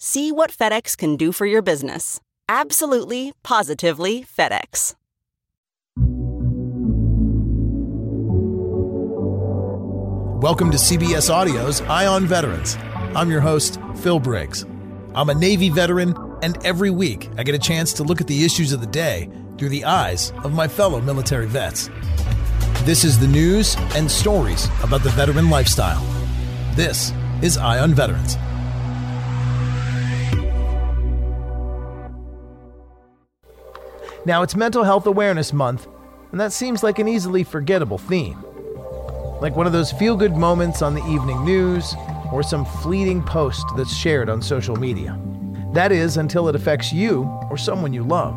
See what FedEx can do for your business. Absolutely, positively FedEx. Welcome to CBS Audio's Eye on Veterans. I'm your host, Phil Briggs. I'm a Navy veteran, and every week I get a chance to look at the issues of the day through the eyes of my fellow military vets. This is the news and stories about the veteran lifestyle. This is Eye on Veterans. Now, it's Mental Health Awareness Month, and that seems like an easily forgettable theme. Like one of those feel good moments on the evening news or some fleeting post that's shared on social media. That is, until it affects you or someone you love.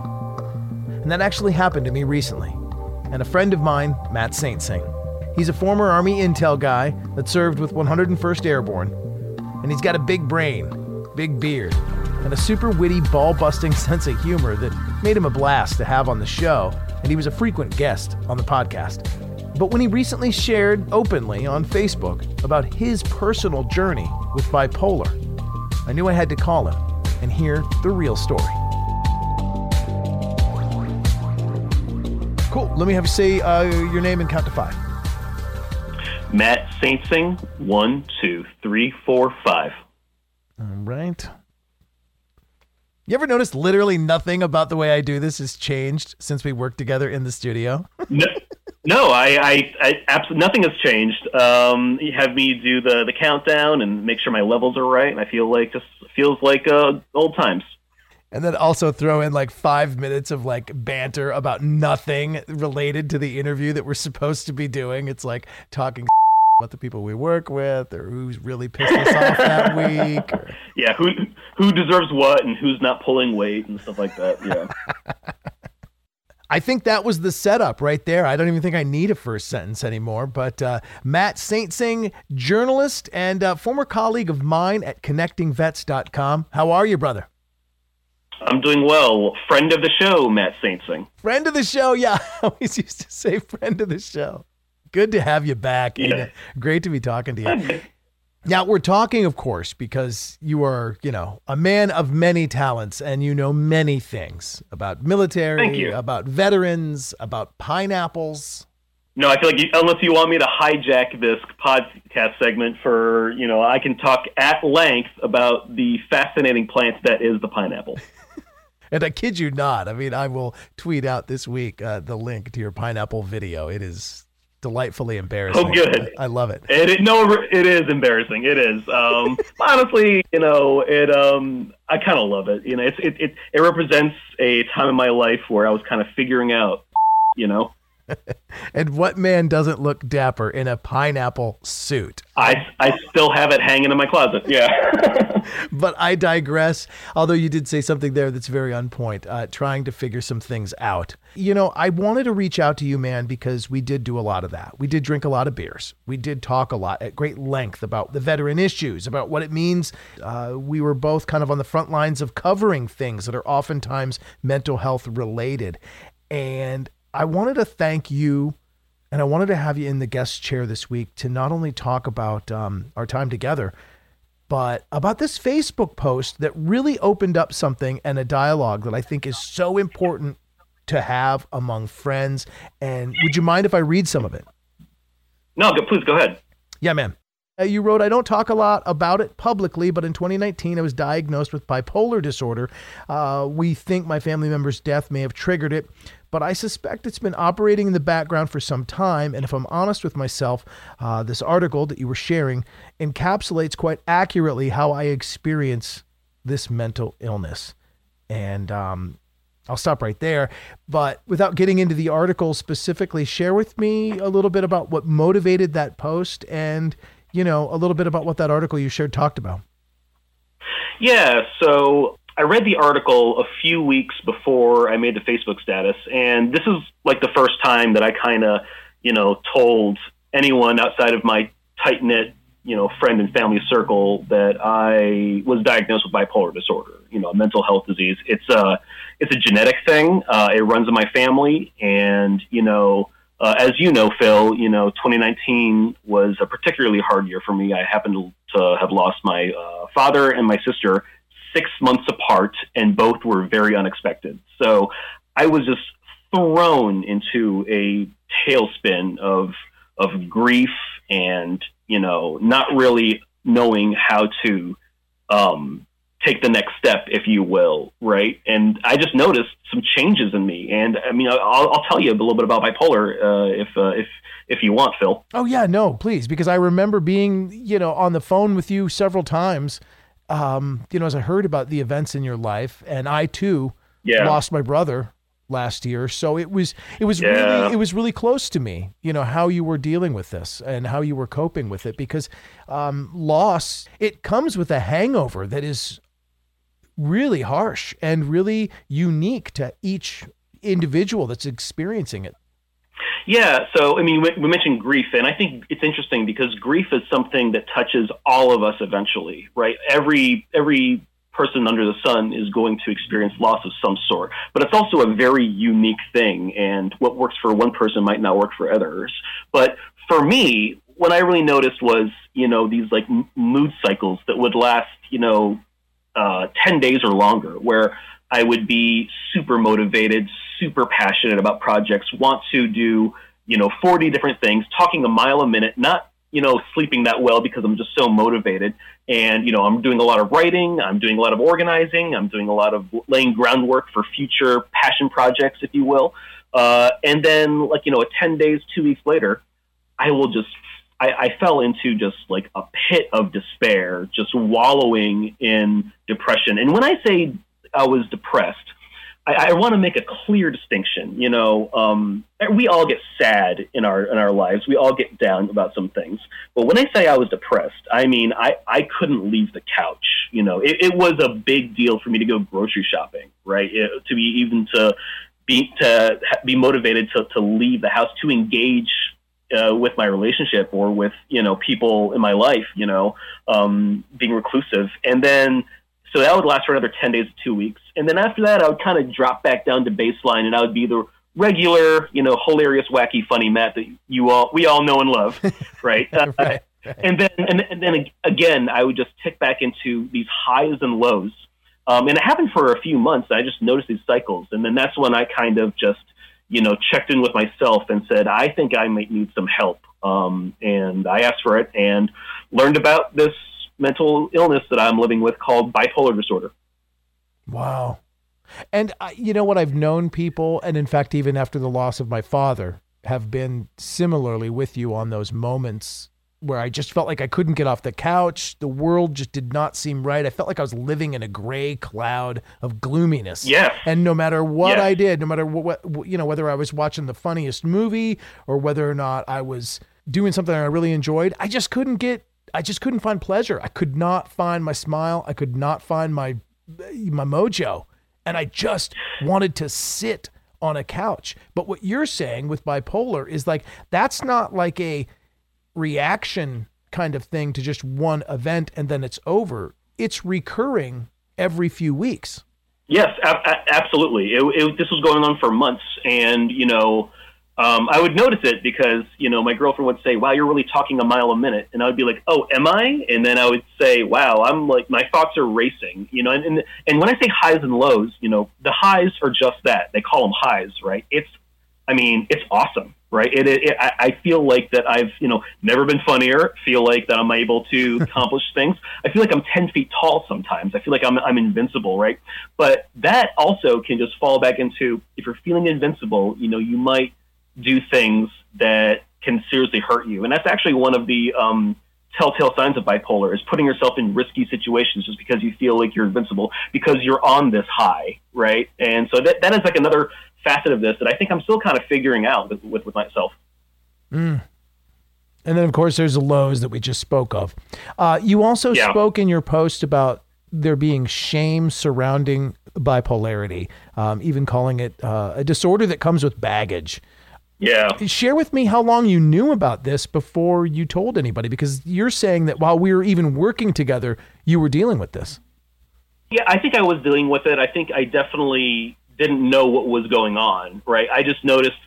And that actually happened to me recently. And a friend of mine, Matt Saintsing. He's a former Army intel guy that served with 101st Airborne. And he's got a big brain, big beard, and a super witty, ball busting sense of humor that made him a blast to have on the show, and he was a frequent guest on the podcast. But when he recently shared openly on Facebook about his personal journey with bipolar, I knew I had to call him and hear the real story. Cool. Let me have you say uh, your name and count to five. Matt Saintsing, one, two, three, four, five. All right. You ever notice literally nothing about the way I do this has changed since we worked together in the studio? no, no, I, I, I absolutely nothing has changed. Um, you have me do the the countdown and make sure my levels are right, and I feel like just feels like uh, old times. And then also throw in like five minutes of like banter about nothing related to the interview that we're supposed to be doing. It's like talking about the people we work with or who's really pissed us off that week. Or... Yeah, who who deserves what and who's not pulling weight and stuff like that. Yeah. I think that was the setup right there. I don't even think I need a first sentence anymore. But uh, Matt Saintsing, journalist and uh, former colleague of mine at connectingvets.com. How are you, brother? I'm doing well. Friend of the show, Matt Saintsing. Friend of the show, yeah. I always used to say friend of the show. Good to have you back. Yeah. And, uh, great to be talking to you. Now, we're talking, of course, because you are, you know, a man of many talents and you know many things about military, about veterans, about pineapples. No, I feel like you, unless you want me to hijack this podcast segment for, you know, I can talk at length about the fascinating plant that is the pineapple. and I kid you not. I mean, I will tweet out this week uh, the link to your pineapple video. It is delightfully embarrassing. Oh, good. I, I love it. it. it. No, it is embarrassing. It is. Um, honestly, you know, it. Um, I kind of love it. You know, it's it, it it represents a time in my life where I was kind of figuring out, you know. and what man doesn't look dapper in a pineapple suit? I, I still have it hanging in my closet. Yeah. but I digress. Although you did say something there that's very on point, uh, trying to figure some things out. You know, I wanted to reach out to you, man, because we did do a lot of that. We did drink a lot of beers. We did talk a lot at great length about the veteran issues, about what it means. Uh, we were both kind of on the front lines of covering things that are oftentimes mental health related. And I wanted to thank you and I wanted to have you in the guest chair this week to not only talk about um, our time together, but about this Facebook post that really opened up something and a dialogue that I think is so important to have among friends. And would you mind if I read some of it? No, please go ahead. Yeah, man. You wrote, I don't talk a lot about it publicly, but in 2019, I was diagnosed with bipolar disorder. Uh, we think my family member's death may have triggered it, but I suspect it's been operating in the background for some time. And if I'm honest with myself, uh, this article that you were sharing encapsulates quite accurately how I experience this mental illness. And um, I'll stop right there. But without getting into the article specifically, share with me a little bit about what motivated that post and, you know, a little bit about what that article you shared talked about. Yeah. So I read the article a few weeks before I made the Facebook status, and this is like the first time that I kind of, you know, told anyone outside of my tight knit, you know, friend and family circle that I was diagnosed with bipolar disorder, you know, a mental health disease. It's a, it's a genetic thing. Uh, it runs in my family, and you know, uh, as you know, Phil, you know, 2019 was a particularly hard year for me. I happened to, have lost my uh, father and my sister six months apart, and both were very unexpected. So I was just thrown into a tailspin of of grief and you know not really knowing how to um, take the next step, if you will, right? And I just noticed some changes in me, and I mean, I'll, I'll tell you a little bit about bipolar uh, if uh, if if you want, Phil. Oh yeah, no, please, because I remember being you know on the phone with you several times um, you know, as I heard about the events in your life, and I too yeah. lost my brother last year, so it was it was yeah. really it was really close to me. You know how you were dealing with this and how you were coping with it because um, loss it comes with a hangover that is really harsh and really unique to each individual that's experiencing it. Yeah, so I mean, we mentioned grief, and I think it's interesting because grief is something that touches all of us eventually, right? Every every person under the sun is going to experience loss of some sort, but it's also a very unique thing, and what works for one person might not work for others. But for me, what I really noticed was, you know, these like mood cycles that would last, you know, uh, ten days or longer, where I would be super motivated, super passionate about projects, want to do, you know, 40 different things, talking a mile a minute, not, you know, sleeping that well because I'm just so motivated. And, you know, I'm doing a lot of writing, I'm doing a lot of organizing, I'm doing a lot of laying groundwork for future passion projects, if you will. Uh, and then, like, you know, 10 days, two weeks later, I will just I, I, fell into just like a pit of despair, just wallowing in depression. And when I say I was depressed, I, I want to make a clear distinction. You know, um, we all get sad in our in our lives. We all get down about some things. But when I say I was depressed, I mean I I couldn't leave the couch. You know, it, it was a big deal for me to go grocery shopping, right? It, to be even to be to be motivated to to leave the house to engage uh, with my relationship or with you know people in my life, you know, um, being reclusive, and then so that would last for another 10 days to two weeks. And then after that, I would kind of drop back down to baseline and I would be the regular, you know, hilarious, wacky, funny Matt that you all, we all know and love. Right. right, uh, And then, and, and, then again, I would just tick back into these highs and lows. Um, and it happened for a few months. I just noticed these cycles. And then that's when I kind of just, you know, checked in with myself and said, I think I might need some help. Um, and I asked for it and learned about this mental illness that I'm living with called bipolar disorder. Wow. And uh, you know what? I've known people, and in fact, even after the loss of my father, have been similarly with you on those moments where I just felt like I couldn't get off the couch. The world just did not seem right. I felt like I was living in a gray cloud of gloominess. Yeah. And no matter what I did, no matter what, what, you know, whether I was watching the funniest movie or whether or not I was doing something I really enjoyed, I just couldn't get I just couldn't find pleasure. I could not find my smile. I could not find my my mojo. And I just wanted to sit on a couch. But what you're saying with bipolar is like that's not like a reaction kind of thing to just one event and then it's over. It's recurring every few weeks. Yes, absolutely. It, it, this was going on for months, and you know, um, I would notice it because you know my girlfriend would say, "Wow, you're really talking a mile a minute," and I would be like, "Oh, am I?" And then I would say, "Wow, I'm like my thoughts are racing," you know. And and, and when I say highs and lows, you know, the highs are just that. They call them highs, right? It's, I mean, it's awesome, right? It, it, it I, feel like that I've you know never been funnier. Feel like that I'm able to accomplish things. I feel like I'm ten feet tall sometimes. I feel like I'm I'm invincible, right? But that also can just fall back into if you're feeling invincible, you know, you might do things that can seriously hurt you. And that's actually one of the um, telltale signs of bipolar is putting yourself in risky situations just because you feel like you're invincible because you're on this high, right? And so that, that is like another facet of this that I think I'm still kind of figuring out with, with, with myself. Mm. And then, of course, there's the lows that we just spoke of. Uh, you also Yeah. spoke in your post about there being shame surrounding bipolarity, um, even calling it uh, a disorder that comes with baggage. Yeah. Share with me how long you knew about this before you told anybody, because you're saying that while we were even working together, you were dealing with this. Yeah, I think I was dealing with it. I think I definitely didn't know what was going on, right? I just noticed,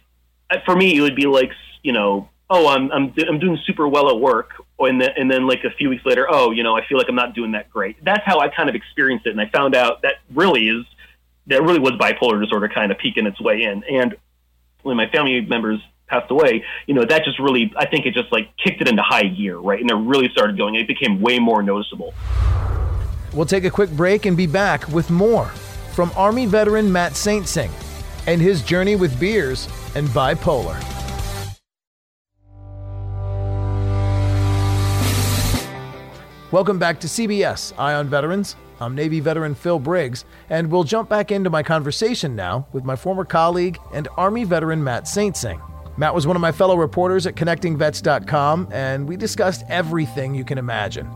uh, for me, it would be like, you know, oh, I'm I'm I'm doing super well at work, and then and then like a few weeks later, oh, you know, I feel like I'm not doing that great. That's how I kind of experienced it, and I found out that really is that really was bipolar disorder kind of peeking its way in. And when my family members passed away, you know, that just really, I think it just like kicked it into high gear, right? And it really started going. It became way more noticeable. We'll take a quick break and be back with more from Army veteran Matt Saintsing and his journey with beers and bipolar. Welcome back to CBS Eye on Veterans. I'm Navy veteran Phil Briggs, and we'll jump back into my conversation now with my former colleague and Army veteran Matt Saintsing. Matt was one of my fellow reporters at ConnectingVets.com, and we discussed everything you can imagine.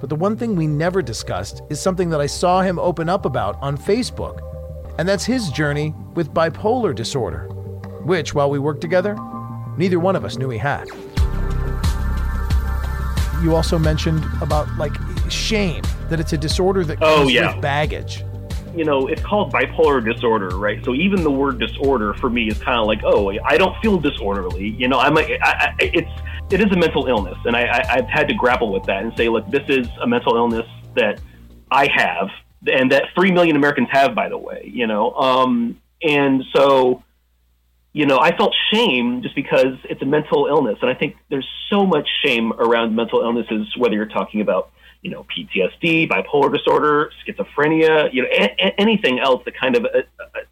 But the one thing we never discussed is something that I saw him open up about on Facebook, and that's his journey with bipolar disorder, which, while we worked together, neither one of us knew he had. You also mentioned about like shame, that it's a disorder that Oh, comes yeah. with baggage. you know, it's called bipolar disorder, right? So even the word disorder for me is kind of like, oh, I don't feel disorderly. You know, I'm a, I, I, it's it is a mental illness, and I, I, I've had to grapple with that and say, look, this is a mental illness that I have, and that three million Americans have, by the way. You know, um, and so. You know, I felt shame just because it's a mental illness, and I think there's so much shame around mental illnesses. Whether you're talking about you know, PTSD, bipolar disorder, schizophrenia, you know, a- a- anything else that kind of uh,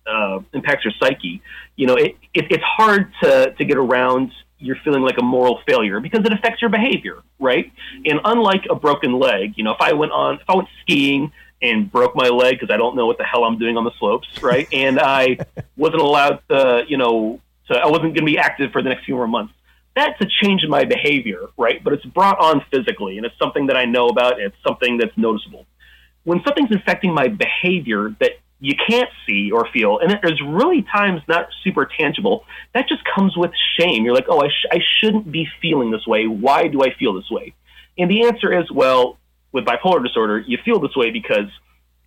uh, uh, impacts your psyche, you know, it, it, it's hard to, to get around you're feeling like a moral failure because it affects your behavior, right? And unlike a broken leg, you know, if I went on, if I went skiing and broke my leg because I don't know what the hell I'm doing on the slopes, right? and I wasn't allowed to, you know, so I wasn't going to be active for the next few more months that's a change in my behavior, right? But it's brought on physically, and it's something that I know about. It's something that's noticeable. When something's affecting my behavior that you can't see or feel, and there's really times not super tangible, that just comes with shame. You're like, oh, I, sh- I shouldn't be feeling this way. Why do I feel this way? And the answer is, well, with bipolar disorder, you feel this way because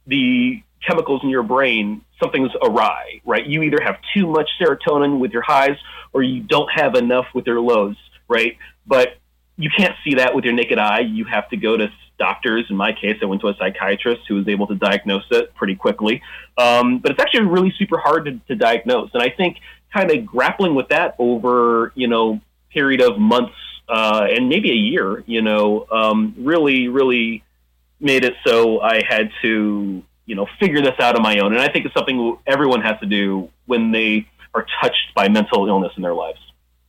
the chemicals in your brain, something's awry, right? You either have too much serotonin with your highs or you don't have enough with your lows, right? But you can't see that with your naked eye. You have to go to doctors. In my case, I went to a psychiatrist who was able to diagnose it pretty quickly. Um, but it's actually really super hard to, to diagnose. And I think kind of grappling with that over, you know, period of months uh, and maybe a year, you know, um, really, really made it so I had to, you know, figure this out on my own. And I think it's something everyone has to do when they are touched by mental illness in their lives.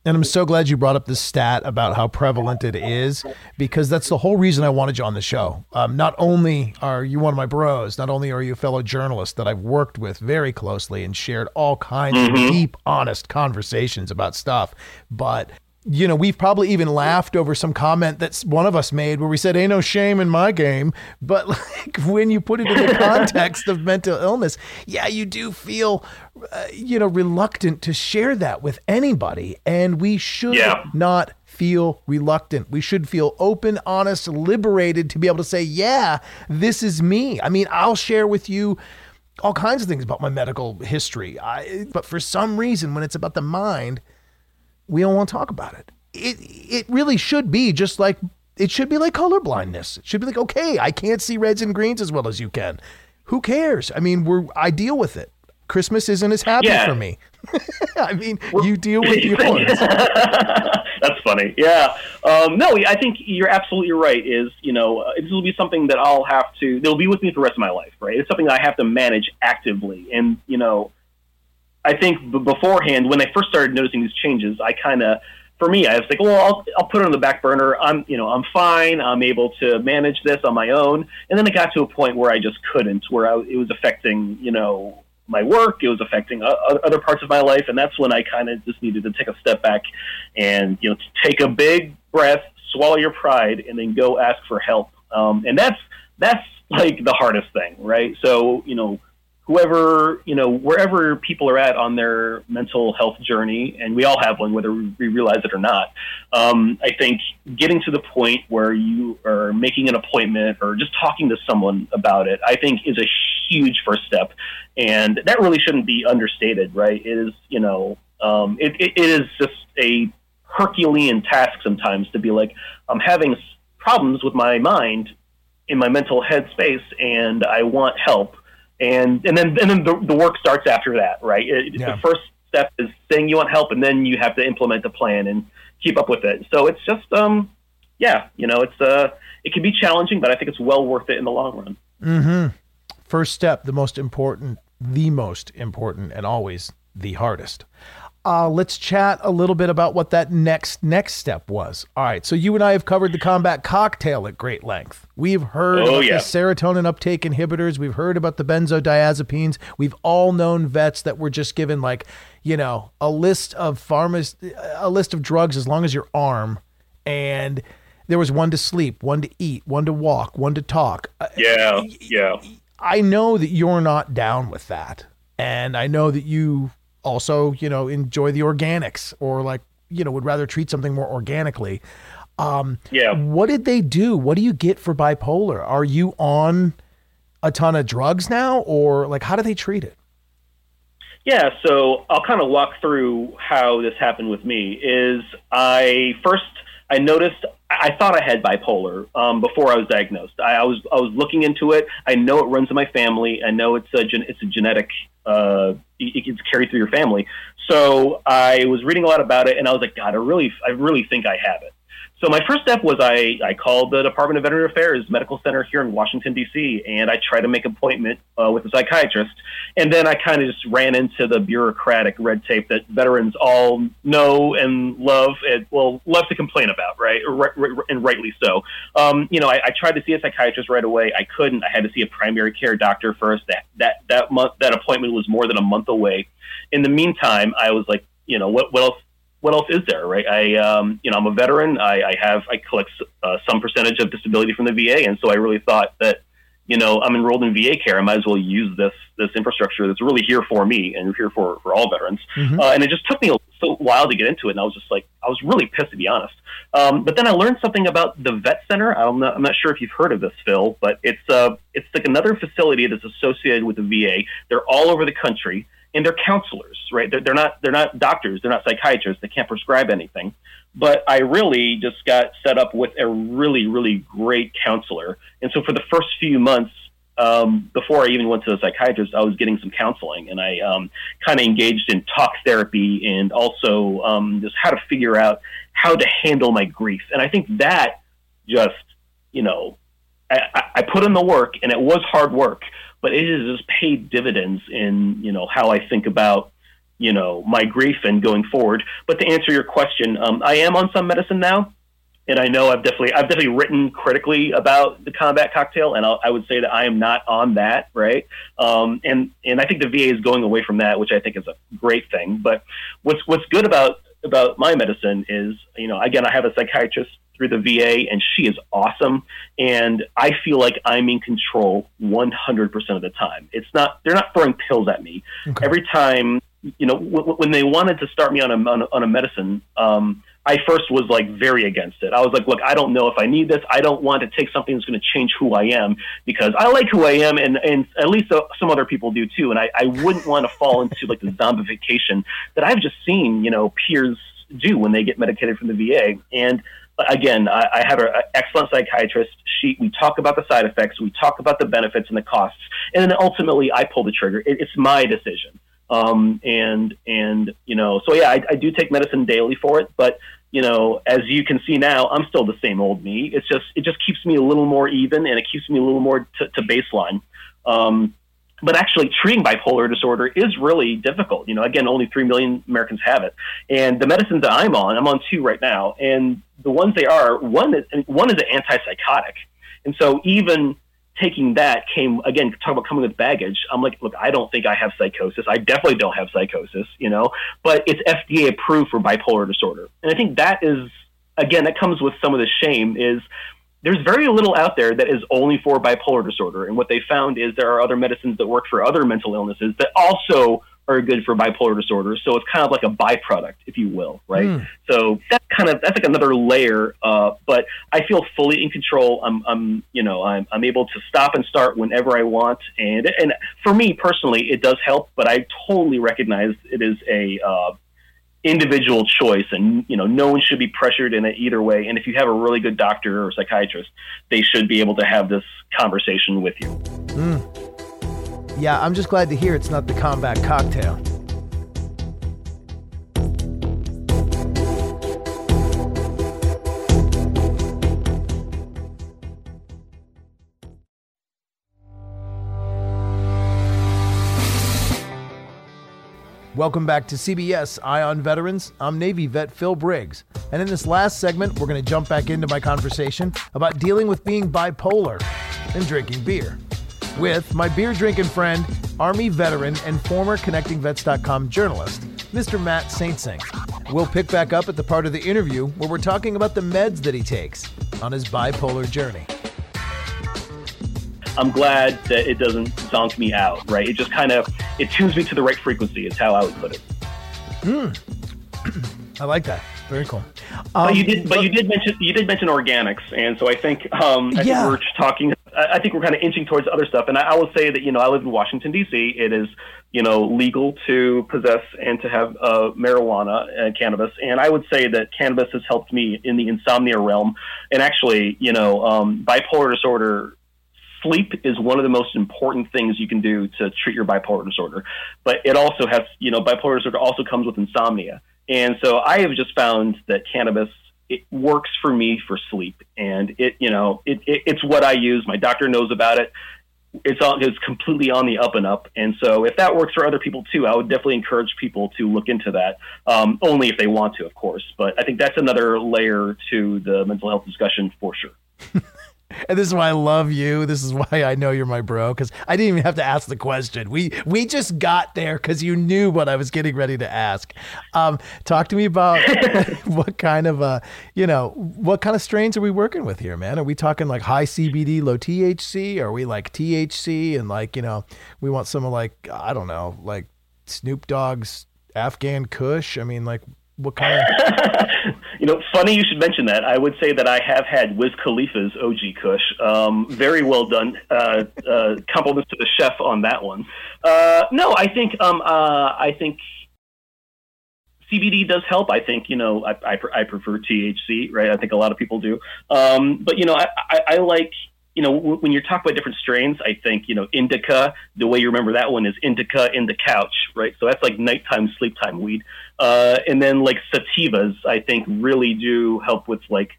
And I'm so glad you brought up this stat about how prevalent it is, because that's the whole reason I wanted you on the show. Um, not only are you one of my bros, not only are you a fellow journalist that I've worked with very closely and shared all kinds of deep, honest conversations about stuff, but you know, we've probably even laughed over some comment that one of us made where we said, Ain't no shame in my game. But like when you put it in the context of mental illness, yeah, you do feel, uh, you know, reluctant to share that with anybody. And we should Yeah. not feel reluctant. We should feel open, honest, liberated to be able to say, yeah, this is me. I mean, I'll share with you all kinds of things about my medical history. I, but for some reason, when it's about the mind, we don't want to talk about it. It it really should be just like it should be like color blindness. It should be like okay, I can't see reds and greens as well as you can. Who cares? I mean, we're I deal with it. Christmas isn't as happy Yeah. for me. I mean, you deal with yours. That's funny. Yeah. Um, no, I think you're absolutely right. Is you know uh, this will be something that I'll have to. They'll be with me for the rest of my life, right? It's something that I have to manage actively, and you know, I think b- beforehand when I first started noticing these changes, I kind of, for me, I was like, well, I'll, I'll put it on the back burner. I'm, you know, I'm fine. I'm able to manage this on my own. And then it got to a point where I just couldn't, where I, it was affecting, you know, my work. It was affecting other parts of my life, and that's when I kind of just needed to take a step back and you know take a big breath, swallow your pride, and then go ask for help. Um, and that's that's like the hardest thing, right? So you know, whoever you know, wherever people are at on their mental health journey, and we all have one, whether we realize it or not. Um, I think getting to the point where you are making an appointment or just talking to someone about it, I think is a huge first step, and that really shouldn't be understated, right? It is, you know, um, it, it, it is just a Herculean task sometimes to be like, I'm having problems with my mind in my mental headspace, and I want help. And and then and then the, the work starts after that, right? It, Yeah. The first step is saying you want help, and then you have to implement the plan and keep up with it. So it's just, um, yeah, you know, it's uh, it can be challenging, but I think it's well worth it in the long run. Mm-hmm. First step, the most important, the most important, and always the hardest. Uh, let's chat a little bit about what that next next step was. All right, so you and I have covered the combat cocktail at great length. We've heard Oh, about yeah. the serotonin uptake inhibitors. We've heard about the benzodiazepines. We've all known vets that were just given like, you know, a list of pharmas, a list of drugs as long as your arm, and there was one to sleep, one to eat, one to walk, one to talk. Uh, Yeah, yeah. I know that you're not down with that. And I know that you also, you know, enjoy the organics or like, you know, would rather treat something more organically. Um, Yeah. What did they do? What do you get for bipolar? Are you on a ton of drugs now or like how do they treat it? Yeah, so I'll kind of walk through how this happened with me. Is I first I noticed I thought I had bipolar um, before I was diagnosed. I, I was I was looking into it. I know it runs in my family. I know it's a gen, it's a genetic. Uh, it, it's carried through your family. So I was reading a lot about it, and I was like, God, I really I really think I have it. So my first step was I, I called the Department of Veteran Affairs Medical Center here in Washington D.C. and I tried to make an appointment uh, with a psychiatrist, and then I kind of just ran into the bureaucratic red tape that veterans all know and love, and well, love to complain about, right? And rightly so. Um, you know, I, I tried to see a psychiatrist right away. I couldn't. I had to see a primary care doctor first. That that that month that appointment was more than a month away. In the meantime, I was like, you know, what what else? What else is there, right? I, um, you know, I'm a veteran. I, I have, I collect uh, some percentage of disability from the VA, and so I really thought that, you know, I'm enrolled in VA care. I might as well use this this infrastructure that's really here for me and here for for all veterans. Uh, and it just took me a so while to get into it, and I was just like, I was really pissed to be honest. Um, but then I learned something about the Vet Center. I'm not, I'm not sure if you've heard of this, Phil, but it's uh, it's like another facility that's associated with the VA. They're all over the country and they're counselors, right? They're, they're not they're not doctors, they're not psychiatrists, they can't prescribe anything. But I really just got set up with a really really great counselor, and so for the first few months. Um, before I even went to the psychiatrist, I was getting some counseling, and I um, kind of engaged in talk therapy and also um, just how to figure out how to handle my grief. And I think that just, you know, I- I put in the work, and it was hard work, but it has just paid dividends in you know how I think about you know my grief and going forward. But to answer your question, um, I am on some medicine now, and I know I've definitely I've definitely written critically about the combat cocktail, and I'll, I would say that I am not on that, right? Um, and and I think the VA is going away from that, which I think is a great thing. But what's what's good about about my medicine is, you know, again, I have a psychiatrist through the VA, and she is awesome, and I feel like I'm in control 100% of the time. It's not they're not throwing pills at me Okay. every time. You know, w- when they wanted to start me on a on a, on a medicine, um, I first was like very against it. I was like, look, I don't know if I need this. I don't want to take something that's going to change who I am because I like who I am, and and at least uh, some other people do too. And I, I wouldn't want to fall into like the zombification that I've just seen, you know, peers do when they get medicated from the VA. And again, I, I have an excellent psychiatrist. She, we talk about the side effects, we talk about the benefits and the costs, and then ultimately I pull the trigger. It, it's my decision. Um, and and you know, so yeah, I, I do take medicine daily for it, but you know, as you can see now, I'm still the same old me. It's just it just keeps me a little more even, and it keeps me a little more to, to baseline. Um, but actually treating bipolar disorder is really difficult. You know, again, only 3 million Americans have it. And the medicines that I'm on, I'm on two right now. And the ones they are, one is, one is an antipsychotic. And so even taking that came, again, talk about coming with baggage. I'm like, look, I don't think I have psychosis. I definitely don't have psychosis, you know, but it's FDA approved for bipolar disorder. And I think that is, again, that comes with some of the shame is there's very little out there that is only for bipolar disorder. And what they found is there are other medicines that work for other mental illnesses that also are good for bipolar disorder. So it's kind of like a byproduct, if you will, right? Mm. So that's kind of that's like another layer. Uh, but I feel fully in control. I'm, I'm, you know, I'm, I'm able to stop and start whenever I want, and and for me personally, it does help. But I totally recognize it is a uh, individual choice and you know no one should be pressured in it either way and if you have a really good doctor or psychiatrist they should be able to have this conversation with you mm. Yeah i'm just glad to hear it's not the combat cocktail Welcome back to CBS Eye on Veterans. I'm Navy vet Phil Briggs. And in this last segment, we're going to jump back into my conversation about dealing with being bipolar and drinking beer with my beer drinking friend, Army veteran, and former ConnectingVets.com journalist, Mr. Matt Saint Saint. We'll pick back up at the part of the interview where we're talking about the meds that he takes on his bipolar journey. I'm glad that it doesn't zonk me out, right? It just kind of it tunes me to the right frequency. It's how I would put it. Hmm. I like that. Very cool. Um, but you did, but you did mention you did mention organics, and so I think um, I yeah. think we're talking. I think we're kind of inching towards other stuff, and I, I will say that you know I live in Washington D.C. It is you know legal to possess and to have uh, marijuana and cannabis, and I would say that cannabis has helped me in the insomnia realm, and actually you know um, bipolar disorder sleep is one of the most important things you can do to treat your bipolar disorder. But it also has, you know, bipolar disorder also comes with insomnia. And so I have just found that cannabis it works for me for sleep, and it, you know, it, it it's what I use. My doctor knows about it. It's on, it's completely on the up and up. And so if that works for other people too, I would definitely encourage people to look into that. Um, only if they want to, of course. But I think that's another layer to the mental health discussion for sure. And this is why I love you. This is why I know you're my bro because I didn't even have to ask the question. We we just got there because you knew what I was getting ready to ask. Um, talk to me about what kind of uh, you know, what kind of strains are we working with here, man? Are we talking like high CBD, low THC? Are we like THC and like you know, we want some of like I don't know, like Snoop Dogg's Afghan Kush? I mean, like what kind of? you know, funny you should mention that. I would say that I have had Wiz Khalifa's OG Kush. Um, very well done. Uh, uh, compliments to the chef on that one. Uh, no, I think um, uh, I think CBD does help. I think you know I, I, I, prefer THC, right? I think a lot of people do. Um, but you know, I, I, I like you know, when you're talking about different strains, I think, you know, indica, the way you remember that one is indica in the couch, right? So that's like nighttime, sleep time weed. Uh, and then like sativas, I think really do help with like,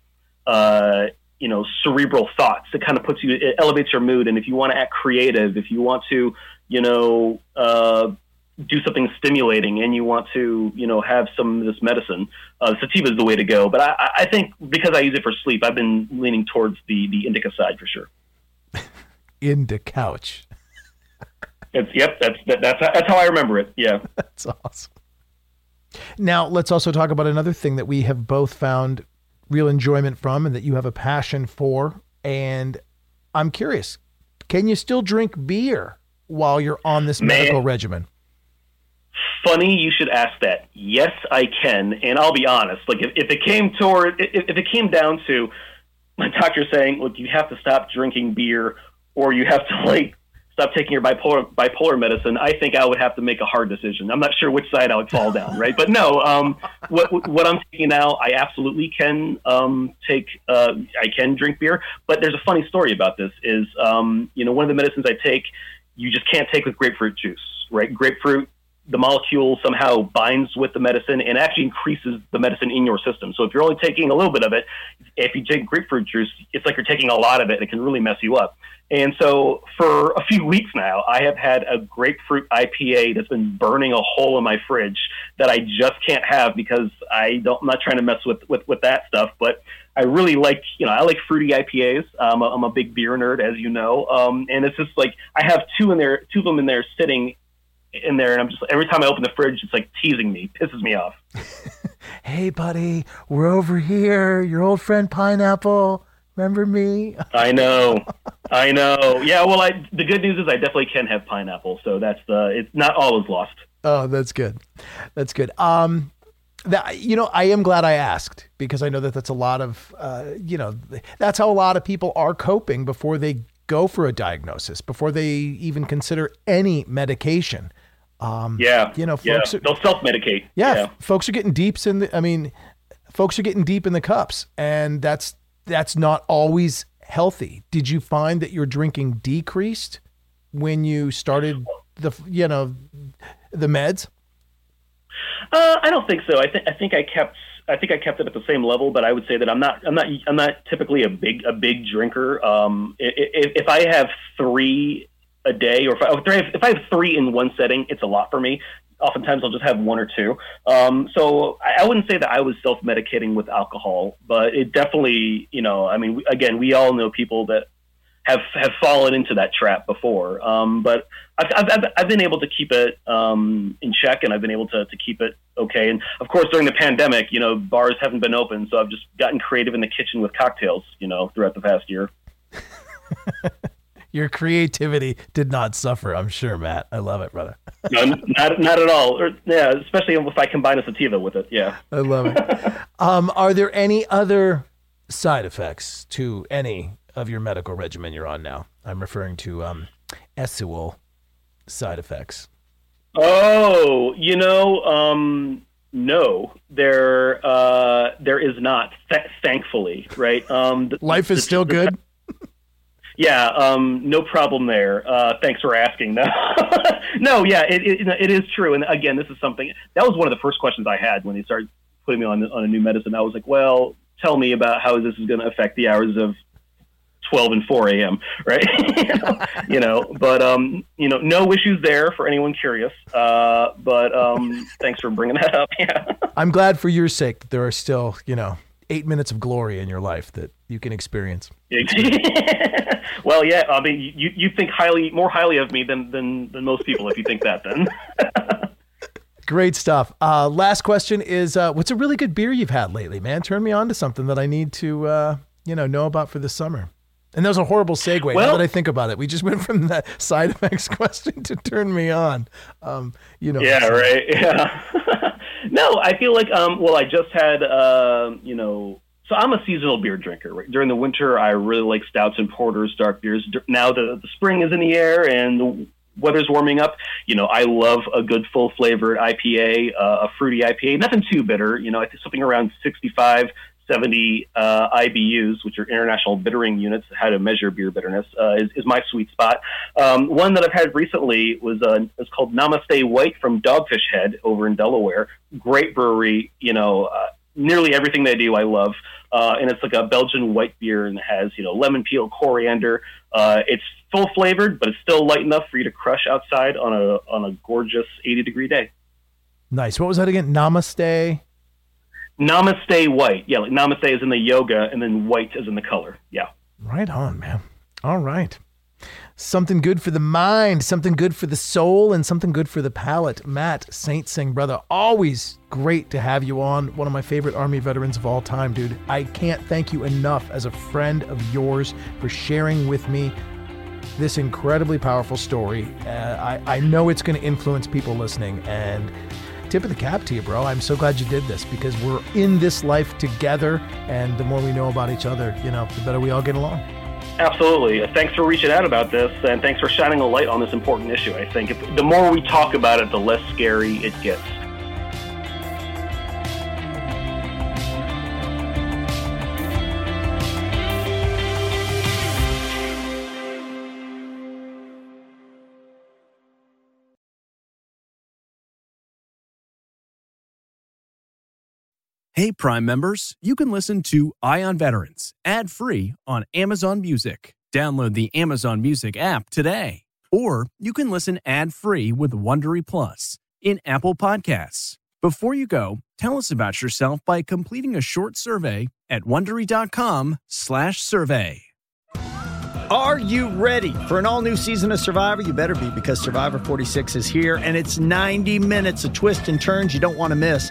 uh, you know, cerebral thoughts. It kind of puts you, it elevates your mood. And if you want to act creative, if you want to, you know, uh, do something stimulating and you want to, you know, have some of this medicine, uh, sativa is the way to go. But I, I think because I use it for sleep, I've been leaning towards the the indica side for sure. Into couch. It's, yep, that's that, that's that's how I remember it. Yeah, that's awesome. Now let's also talk about another thing that we have both found real enjoyment from, and that you have a passion for. And I'm curious, can you still drink beer while you're on this medical regimen? Funny you should ask that. Yes, I can, and I'll be honest. Like if, if it came toward, if, if it came down to my doctor saying, "Look, you have to stop drinking beer, or you have to like stop taking your bipolar bipolar medicine," I think I would have to make a hard decision. I'm not sure which side I would fall down, right? But no, um, what what I'm taking now, I absolutely can um, take. Uh, I can drink beer, but there's a funny story about this. Is um, you know one of the medicines I take, you just can't take with grapefruit juice, right? Grapefruit the molecule somehow binds with the medicine and actually increases the medicine in your system. So if you're only taking a little bit of it, if you take grapefruit juice, it's like you're taking a lot of it. And it can really mess you up. And so for a few weeks now, I have had a grapefruit IPA that's been burning a hole in my fridge that I just can't have because I don't, I'm not trying to mess with, with, with that stuff. But I really like, you know, I like fruity IPAs. Um, I'm a big beer nerd, as you know. Um, and it's just like I have two in there, two of them in there sitting in there, and I'm just every time I open the fridge, it's like teasing me, pisses me off. hey, buddy, we're over here. Your old friend Pineapple. Remember me? I know, I know. Yeah, well, I the good news is I definitely can have pineapple, so that's the it's not all is lost. Oh, that's good. That's good. Um, that you know, I am glad I asked because I know that that's a lot of uh, you know, that's how a lot of people are coping before they go for a diagnosis, before they even consider any medication. Um, yeah, you know, folks yeah. Are, they'll self medicate. Yeah, yeah, folks are getting deeps in the. I mean, folks are getting deep in the cups, and that's that's not always healthy. Did you find that your drinking decreased when you started the you know the meds? Uh, I don't think so. I think I think I kept I think I kept it at the same level, but I would say that I'm not I'm not I'm not typically a big a big drinker. Um, if, if I have three a day, or if I, if I have three in one setting, it's a lot for me. Oftentimes, I'll just have one or two. Um, so I, I wouldn't say that I was self medicating with alcohol, but it definitely, you know, I mean, again, we all know people that have have fallen into that trap before. Um, but I've, I've, I've, been able to keep it um, in check, and I've been able to, to keep it okay. And of course, during the pandemic, you know, bars haven't been open, so I've just gotten creative in the kitchen with cocktails, you know, throughout the past year. your creativity did not suffer. I'm sure, Matt. I love it, brother. no, not not at all. Or, yeah, especially if I combine a sativa with it. Yeah, I love it. um, are there any other side effects to any of your medical regimen you're on now? I'm referring to um, Essual side effects. Oh, you know, um, no, there uh, there is not. Th- thankfully, right? Um, the, Life is the, still the, good. Yeah, um, no problem there. Uh, thanks for asking. No, no, yeah, it, it, it is true. And again, this is something that was one of the first questions I had when they started putting me on on a new medicine. I was like, well, tell me about how this is going to affect the hours of 12 and 4 a.m. Right? you know, but um, you know, no issues there for anyone curious. Uh, but um, thanks for bringing that up. Yeah. I'm glad for your sake that there are still, you know, eight minutes of glory in your life that you can experience. well, yeah. I mean, you you think highly, more highly of me than than than most people if you think that. Then. Great stuff. Uh, last question is, uh, what's a really good beer you've had lately, man? Turn me on to something that I need to, uh, you know, know about for the summer. And that was a horrible segue. Well, now that I think about it, we just went from that side effects question to turn me on. Um, you know. Yeah. Right. Yeah. No, I feel like um, well, I just had uh, you know. So I'm a seasonal beer drinker. Right? During the winter, I really like stouts and porters, dark beers. Now the, the spring is in the air and the weather's warming up. You know, I love a good full flavored IPA, uh, a fruity IPA, nothing too bitter. You know, I think something around 65 70 uh, IBUs, which are international bittering units, how to measure beer bitterness, uh, is, is, my sweet spot. Um, one that I've had recently was uh, is called Namaste White from Dogfish Head over in Delaware. Great brewery, you know, uh, nearly everything they do I love. Uh, and it's like a Belgian white beer and has, you know, lemon peel, coriander. Uh, it's full flavored, but it's still light enough for you to crush outside on a on a gorgeous 80 degree day. Nice. What was that again? Namaste. Namaste white. Yeah, like namaste is in the yoga, and then white is in the color. Yeah. Right on, man. All right. Something good for the mind, something good for the soul, and something good for the palate. Matt Saintsing, brother, always great to have you on. One of my favorite Army veterans of all time, dude. I can't thank you enough as a friend of yours for sharing with me this incredibly powerful story. Uh, I, I know it's going to influence people listening. And tip of the cap to you, bro. I'm so glad you did this because we're in this life together. And the more we know about each other, you know, the better we all get along. Absolutely. Thanks for reaching out about this, and thanks for shining a light on this important issue. I think the more we talk about it, the less scary it gets. Hey, Prime members, you can listen to Eye on Veterans ad free on Amazon Music. Download the Amazon Music app today. Or you can listen ad free with Wondery Plus in Apple Podcasts. Before you go, tell us about yourself by completing a short survey at wondery.com/slash survey. Are you ready for an all new season of Survivor? You better be because Survivor 46 is here and it's 90 minutes of twists and turns you don't want to miss.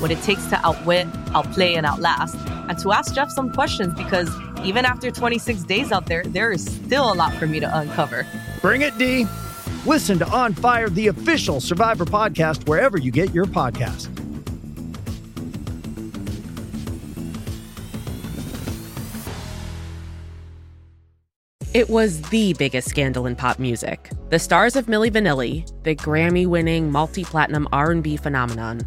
what it takes to outwit, outplay, and outlast, and to ask Jeff some questions because even after 26 days out there, there is still a lot for me to uncover. Bring it, D. Listen to On Fire, the official Survivor podcast, wherever you get your podcast. It was the biggest scandal in pop music. The stars of Milli Vanilli, the Grammy-winning multi-platinum R&B phenomenon,